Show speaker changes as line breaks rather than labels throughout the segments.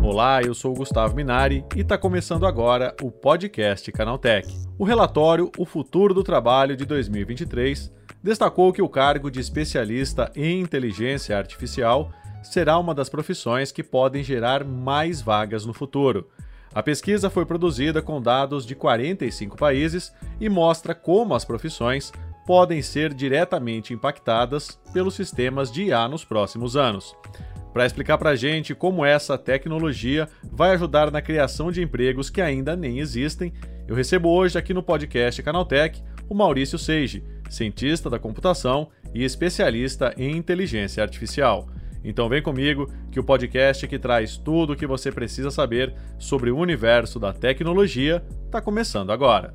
Olá, eu sou o Gustavo Minari e está começando agora o podcast Canaltech. O relatório O Futuro do Trabalho de 2023 destacou que o cargo de especialista em inteligência artificial será uma das profissões que podem gerar mais vagas no futuro. A pesquisa foi produzida com dados de 45 países e mostra como as profissões podem ser diretamente impactadas pelos sistemas de IA nos próximos anos. Para explicar para a gente como essa tecnologia vai ajudar na criação de empregos que ainda nem existem, eu recebo hoje aqui no podcast Canaltech o Maurício Seige, cientista da computação e especialista em inteligência artificial. Então vem comigo que o podcast que traz tudo o que você precisa saber sobre o universo da tecnologia está começando agora.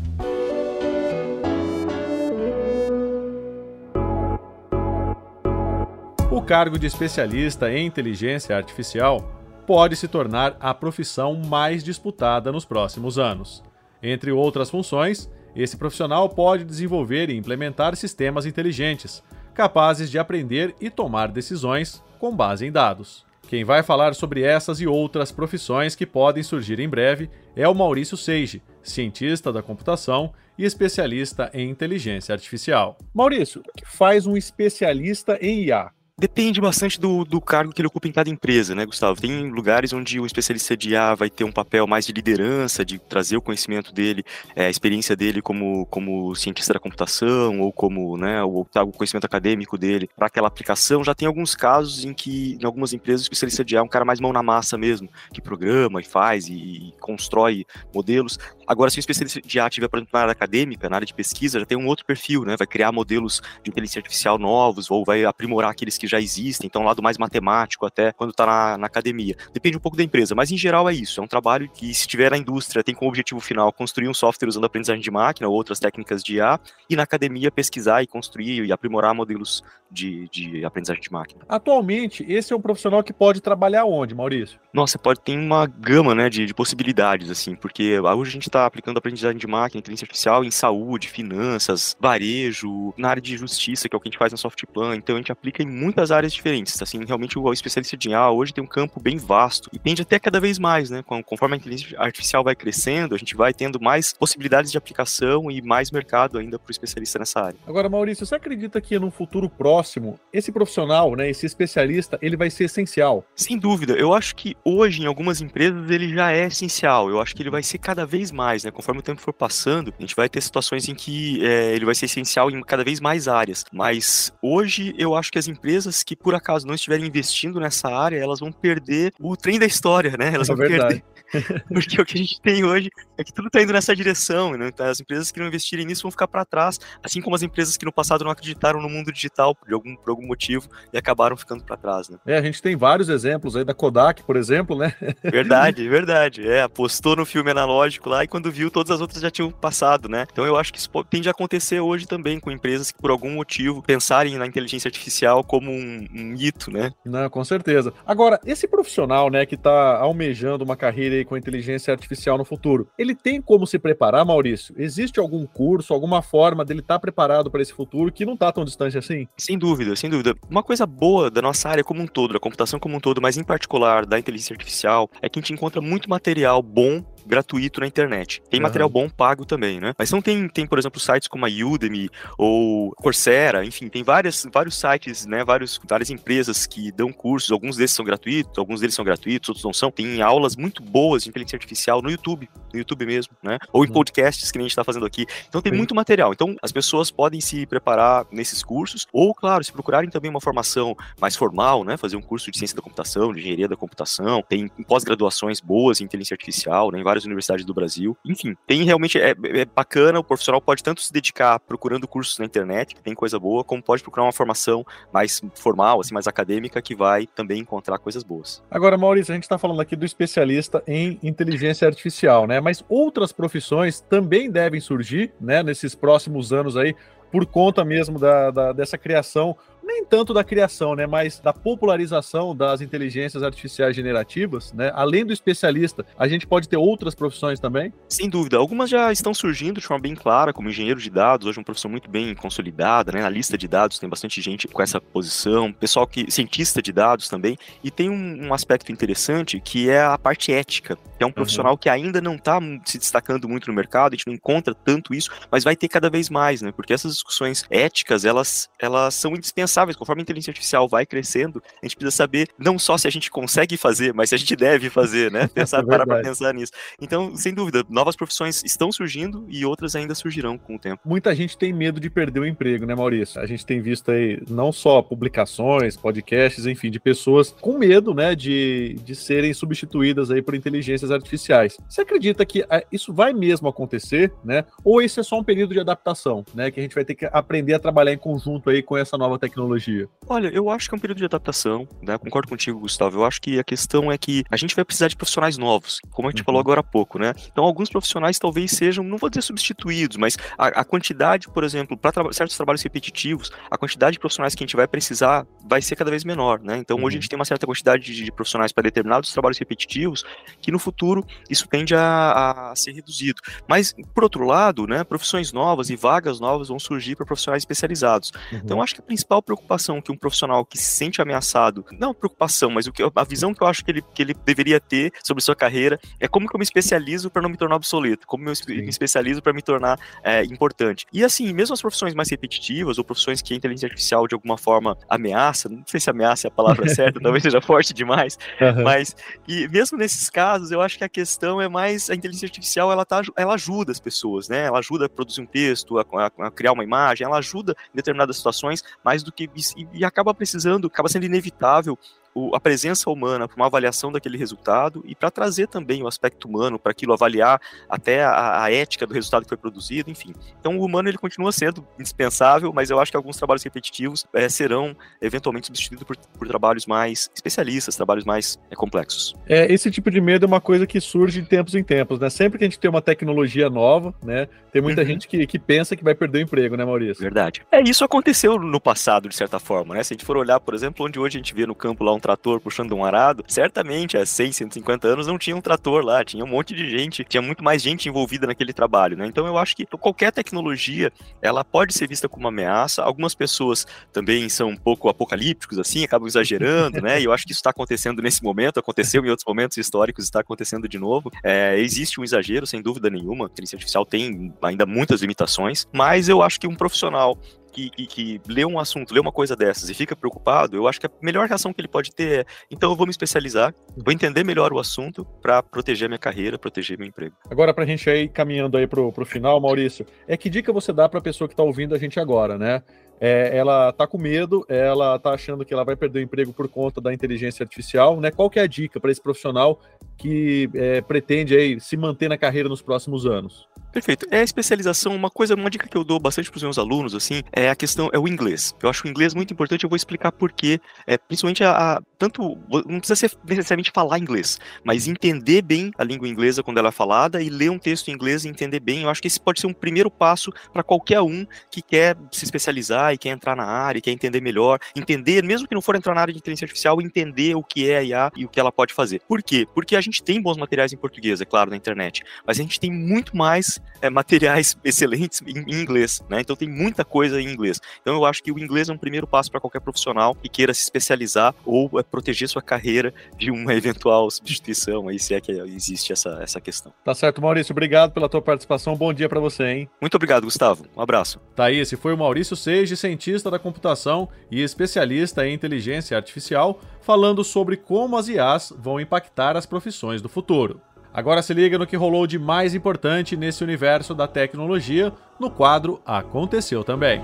O cargo de especialista em inteligência artificial pode se tornar a profissão mais disputada nos próximos anos. Entre outras funções, esse profissional pode desenvolver e implementar sistemas inteligentes, capazes de aprender e tomar decisões com base em dados. Quem vai falar sobre essas e outras profissões que podem surgir em breve é o Maurício Seige, cientista da computação e especialista em inteligência artificial.
Maurício, o que faz um especialista em IA?
Depende bastante do, do cargo que ele ocupa em cada empresa, né, Gustavo? Tem lugares onde o especialista de IA vai ter um papel mais de liderança, de trazer o conhecimento dele, é, a experiência dele como, como cientista da computação ou como, né, o, o conhecimento acadêmico dele para aquela aplicação. Já tem alguns casos em que, em algumas empresas, o especialista de IA é um cara mais mão na massa mesmo, que programa e faz e, e constrói modelos. Agora, se o especialista de IA estiver, por exemplo, na área acadêmica, na área de pesquisa, já tem um outro perfil, né? Vai criar modelos de inteligência artificial novos ou vai aprimorar aqueles que já existem, então um lado mais matemático até quando está na, na, academia. Depende um pouco da empresa, mas em geral é isso. É um trabalho que, se tiver na indústria, tem como objetivo final construir um software usando aprendizagem de máquina ou outras técnicas de IA, e na academia pesquisar e construir e aprimorar modelos de, de aprendizagem de máquina.
Atualmente, esse é um profissional que pode trabalhar onde, Maurício?
Nossa, pode ter uma gama né, de, de possibilidades, assim, porque hoje a gente está aplicando aprendizagem de máquina, inteligência artificial em saúde, finanças, varejo, na área de justiça, que é o que a gente faz na Softplan, então a gente aplica em muitas áreas diferentes, assim, realmente o especialista de IA hoje tem um campo bem vasto e tende até cada vez mais, né, conforme a inteligência artificial vai crescendo, a gente vai tendo mais possibilidades de aplicação e mais mercado ainda para o especialista nessa área.
Agora, Maurício, você acredita que no futuro próximo próximo, esse profissional, né, esse especialista, ele vai ser essencial.
Sem dúvida. Eu acho que hoje, em algumas empresas, ele já é essencial. Eu acho que ele vai ser cada vez mais, né? Conforme o tempo for passando, a gente vai ter situações em que é, ele vai ser essencial em cada vez mais áreas. Mas hoje, eu acho que as empresas que, por acaso, não estiverem investindo nessa área, elas vão perder o trem da história, né? Elas
é
vão
verdade.
perder porque o que a gente tem hoje é que tudo está indo nessa direção, né? Então, as empresas que não investirem nisso vão ficar para trás, assim como as empresas que no passado não acreditaram no mundo digital por algum, por algum motivo e acabaram ficando para trás, né?
É, a gente tem vários exemplos aí da Kodak, por exemplo, né?
Verdade, verdade. É, apostou no filme analógico lá e quando viu, todas as outras já tinham passado, né? Então eu acho que isso tende a acontecer hoje também com empresas que por algum motivo pensarem na inteligência artificial como um, um mito, né?
Não, com certeza. Agora, esse profissional, né, que está almejando uma carreira aí com inteligência artificial no futuro, ele tem como se preparar, Maurício? Existe algum curso, alguma forma dele estar tá preparado para esse futuro que não está tão distante assim?
Sem dúvida, sem dúvida. Uma coisa boa da nossa área como um todo, da computação como um todo, mas em particular da inteligência artificial, é que a gente encontra muito material bom gratuito na internet. Tem uhum. material bom pago também, né? Mas não tem, tem, por exemplo, sites como a Udemy ou Coursera, enfim, tem várias, vários sites, né? Vários, várias empresas que dão cursos, alguns desses são gratuitos, alguns deles são gratuitos, outros não são. Tem aulas muito boas de inteligência artificial no YouTube, no YouTube mesmo, né? Ou em uhum. podcasts que a gente está fazendo aqui. Então tem Sim. muito material. Então as pessoas podem se preparar nesses cursos, ou, claro, se procurarem também uma formação mais formal, né? Fazer um curso de ciência da computação, de engenharia da computação. Tem pós-graduações boas em inteligência artificial, né? Em várias universidades do Brasil. Enfim, tem realmente é, é bacana, o profissional pode tanto se dedicar procurando cursos na internet, que tem coisa boa, como pode procurar uma formação mais formal, assim, mais acadêmica, que vai também encontrar coisas boas.
Agora, Maurício, a gente está falando aqui do especialista em inteligência artificial, né? Mas outras profissões também devem surgir, né, nesses próximos anos aí, por conta mesmo da, da, dessa criação nem tanto da criação, né, mas da popularização das inteligências artificiais generativas, né? Além do especialista, a gente pode ter outras profissões também?
Sem dúvida, algumas já estão surgindo de forma bem clara, como engenheiro de dados, hoje é uma profissão muito bem consolidada, né? Na lista de dados tem bastante gente com essa posição, pessoal que cientista de dados também, e tem um, um aspecto interessante que é a parte ética, que é um uhum. profissional uhum. que ainda não está se destacando muito no mercado, a gente não encontra tanto isso, mas vai ter cada vez mais, né? Porque essas discussões éticas, elas, elas são indispensáveis indispensáveis. Conforme a inteligência artificial vai crescendo, a gente precisa saber não só se a gente consegue fazer, mas se a gente deve fazer, né? Pensar, é parar para pensar nisso. Então, sem dúvida, novas profissões estão surgindo e outras ainda surgirão com o tempo.
Muita gente tem medo de perder o emprego, né, Maurício? A gente tem visto aí não só publicações, podcasts, enfim, de pessoas com medo, né, de, de serem substituídas aí por inteligências artificiais. Você acredita que ah, isso vai mesmo acontecer, né? Ou esse é só um período de adaptação, né, que a gente vai ter que aprender a trabalhar em conjunto aí com essa nova tecnologia? Tecnologia?
Olha, eu acho que é um período de adaptação, né? Concordo contigo, Gustavo. Eu acho que a questão é que a gente vai precisar de profissionais novos, como a gente uhum. falou agora há pouco, né? Então, alguns profissionais talvez sejam, não vou dizer substituídos, mas a, a quantidade, por exemplo, para tra certos trabalhos repetitivos, a quantidade de profissionais que a gente vai precisar vai ser cada vez menor, né? Então, uhum. hoje a uhum. gente tem uma certa quantidade de, de profissionais para determinados trabalhos repetitivos que no futuro isso tende a, a ser reduzido. Mas, por outro lado, né, profissões novas e vagas novas vão surgir para profissionais especializados. Uhum. Então, acho que a principal preocupação que um profissional que se sente ameaçado, não preocupação, mas o que a visão que eu acho que ele, que ele deveria ter sobre sua carreira é como que eu me especializo para não me tornar obsoleto, como eu me especializo para me tornar é, importante. E assim, mesmo as profissões mais repetitivas ou profissões que a inteligência artificial de alguma forma ameaça, não sei se ameaça é a palavra certa, talvez seja forte demais, uhum. mas e mesmo nesses casos, eu acho que a questão é mais a inteligência artificial, ela tá, ela ajuda as pessoas, né? Ela ajuda a produzir um texto, a, a, a criar uma imagem, ela ajuda em determinadas situações mais do que e, e acaba precisando, acaba sendo inevitável o, a presença humana para uma avaliação daquele resultado e para trazer também o aspecto humano para aquilo avaliar até a, a, ética do resultado que foi produzido, enfim. Então o humano ele continua sendo indispensável, mas eu acho que alguns trabalhos repetitivos é, serão eventualmente substituídos por, por, trabalhos mais especialistas, trabalhos mais é, complexos.
É, esse tipo de medo é uma coisa que surge de tempos em tempos, né? Sempre que a gente tem uma tecnologia nova, né? Tem muita uhum. gente que, que pensa que vai perder o emprego, né, Maurício?
Verdade. É, isso aconteceu no passado, de certa forma, né? Se a gente for olhar, por exemplo, onde hoje a gente vê no campo lá um trator puxando um arado, certamente há 100, 150 anos não tinha um trator lá, tinha um monte de gente, tinha muito mais gente envolvida naquele trabalho, né? Então eu acho que qualquer tecnologia, ela pode ser vista como uma ameaça. Algumas pessoas também são um pouco apocalípticos assim, acabam exagerando, né? E eu acho que isso está acontecendo nesse momento, aconteceu em outros momentos históricos, está acontecendo de novo. É, existe um exagero, sem dúvida nenhuma. A inteligência artificial tem ainda muitas limitações, mas eu acho que um profissional que, que, que, lê um assunto, lê uma coisa dessas e fica preocupado, eu acho que a melhor reação que ele pode ter é: então eu vou me especializar, vou entender melhor o assunto para proteger minha carreira, proteger meu emprego.
Agora, para a gente aí caminhando aí pro, pro final, Maurício, é que dica você dá para a pessoa que está ouvindo a gente agora, né? É, ela tá com medo, ela tá achando que ela vai perder o emprego por conta da inteligência artificial, né? Qual que é a dica para esse profissional que é, pretende aí se manter na carreira nos próximos anos?
Perfeito. É a especialização, uma coisa, uma dica que eu dou bastante para os meus alunos, assim, é a questão, é o inglês. Eu acho o inglês muito importante, eu vou explicar por quê. É, principalmente a, a, tanto, não precisa ser necessariamente falar inglês, mas entender bem a língua inglesa quando ela é falada e ler um texto em inglês e entender bem. Eu acho que esse pode ser um primeiro passo para qualquer um que quer se especializar e quer entrar na área, e quer entender melhor, entender, mesmo que não for entrar na área de inteligência artificial, entender o que é a IA e o que ela pode fazer. Por quê? Porque a gente tem bons materiais em português, é claro, na internet, mas a gente tem muito mais é, materiais excelentes em, inglês, né? Então tem muita coisa em inglês. Então eu acho que o inglês é um primeiro passo para qualquer profissional que queira se especializar ou é, proteger sua carreira de uma eventual substituição, aí se é que existe essa, essa questão.
Tá certo, Maurício. Obrigado pela tua participação. Bom dia para você, hein?
Muito obrigado, Gustavo. Um abraço.
Tá aí, esse foi o Maurício Seiji, cientista da computação e especialista em inteligência artificial, falando sobre como as IAs vão impactar as profissões do futuro. Agora se liga no que rolou de mais importante nesse universo da tecnologia no quadro Aconteceu também.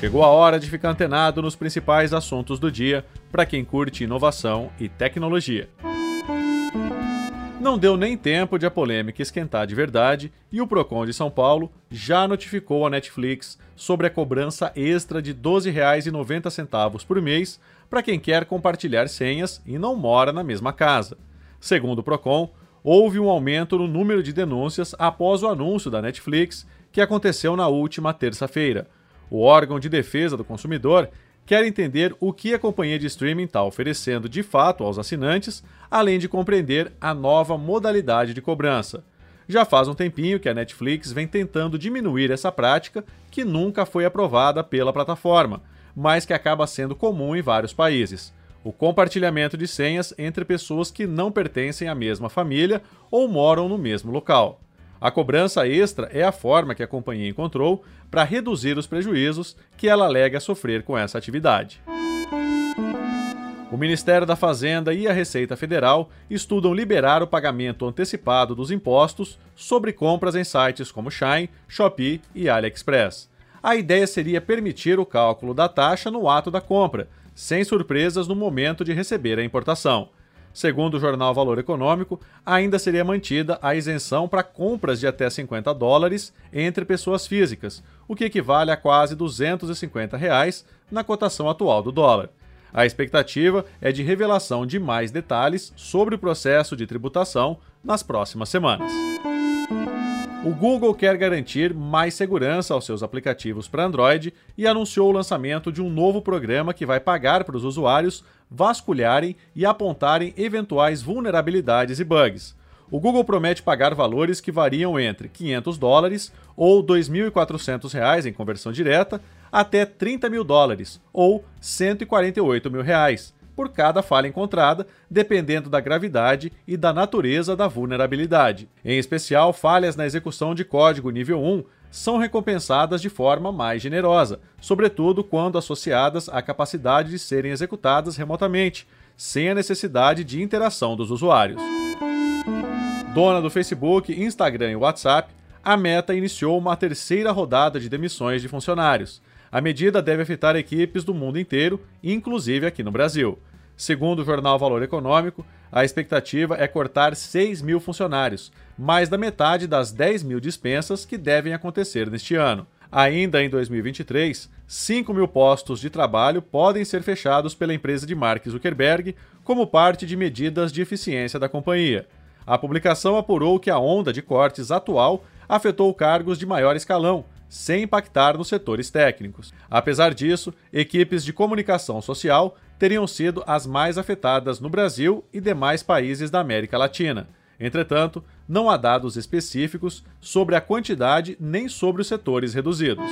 Chegou a hora de ficar antenado nos principais assuntos do dia para quem curte inovação e tecnologia. Não deu nem tempo de a polêmica esquentar de verdade e o Procon de São Paulo já notificou a Netflix sobre a cobrança extra de R$ 12,90 por mês para quem quer compartilhar senhas e não mora na mesma casa. Segundo o Procon, houve um aumento no número de denúncias após o anúncio da Netflix, que aconteceu na última terça-feira. O órgão de defesa do consumidor quer entender o que a companhia de streaming está oferecendo de fato aos assinantes, além de compreender a nova modalidade de cobrança. Já faz um tempinho que a Netflix vem tentando diminuir essa prática, que nunca foi aprovada pela plataforma, mas que acaba sendo comum em vários países. O compartilhamento de senhas entre pessoas que não pertencem à mesma família ou moram no mesmo local. A cobrança extra é a forma que a companhia encontrou para reduzir os prejuízos que ela alega sofrer com essa atividade. O Ministério da Fazenda e a Receita Federal estudam liberar o pagamento antecipado dos impostos sobre compras em sites como Shine, Shopee e AliExpress. A ideia seria permitir o cálculo da taxa no ato da compra, sem surpresas no momento de receber a importação. Segundo o jornal Valor Econômico, ainda seria mantida a isenção para compras de até 50 dólares entre pessoas físicas, o que equivale a quase 250 reais na cotação atual do dólar. A expectativa é de revelação de mais detalhes sobre o processo de tributação nas próximas semanas. O Google quer garantir mais segurança aos seus aplicativos para Android e anunciou o lançamento de um novo programa que vai pagar para os usuários vasculharem e apontarem eventuais vulnerabilidades e bugs. O Google promete pagar valores que variam entre 500 dólares ou 2.400 reais em conversão direta até 30 mil dólares ou 148 mil reais por cada falha encontrada, dependendo da gravidade e da natureza da vulnerabilidade. Em especial, falhas na execução de código nível 1 são recompensadas de forma mais generosa, sobretudo quando associadas à capacidade de serem executadas remotamente, sem a necessidade de interação dos usuários. Dona do Facebook, Instagram e WhatsApp, a Meta iniciou uma terceira rodada de demissões de funcionários. A medida deve afetar equipes do mundo inteiro, inclusive aqui no Brasil. Segundo o jornal Valor Econômico, a expectativa é cortar 6 mil funcionários, mais da metade das 10 mil dispensas que devem acontecer neste ano. Ainda em 2023, 5 mil postos de trabalho podem ser fechados pela empresa de Mark Zuckerberg como parte de medidas de eficiência da companhia. A publicação apurou que a onda de cortes atual afetou cargos de maior escalão, sem impactar nos setores técnicos. Apesar disso, equipes de comunicação social teriam sido as mais afetadas no Brasil e demais países da América Latina. Entretanto, não há dados específicos sobre a quantidade nem sobre os setores reduzidos.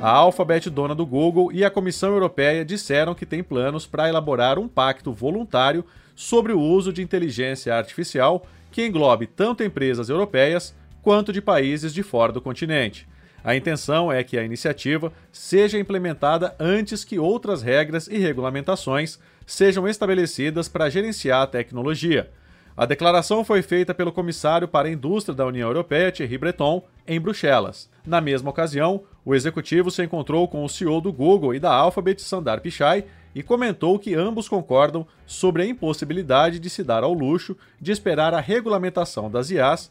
A Alphabet, dona do Google, e a Comissão Europeia disseram que tem planos para elaborar um pacto voluntário sobre o uso de inteligência artificial que englobe tanto empresas europeias quanto de países de fora do continente. A intenção é que a iniciativa seja implementada antes que outras regras e regulamentações sejam estabelecidas para gerenciar a tecnologia. A declaração foi feita pelo comissário para a indústria da União Europeia, Thierry Breton, em Bruxelas. Na mesma ocasião, o executivo se encontrou com o CEO do Google e da Alphabet, Sundar Pichai, e comentou que ambos concordam sobre a impossibilidade de se dar ao luxo de esperar a regulamentação das IAs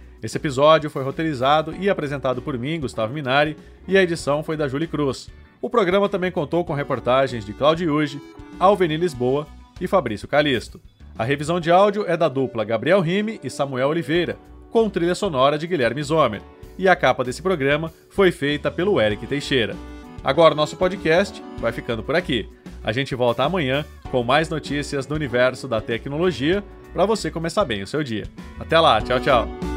Esse episódio foi roteirizado e apresentado por mim, Gustavo Minari, e a edição foi da Julie Cruz. O programa também contou com reportagens de Claudio Uge, Alveni Lisboa e Fabrício Calisto. A revisão de áudio é da dupla Gabriel Rime e Samuel Oliveira, com trilha sonora de Guilherme Zomer. E a capa desse programa foi feita pelo Eric Teixeira. Agora nosso podcast vai ficando por aqui. A gente volta amanhã com mais notícias do universo da tecnologia para você começar bem o seu dia. Até lá, tchau, tchau.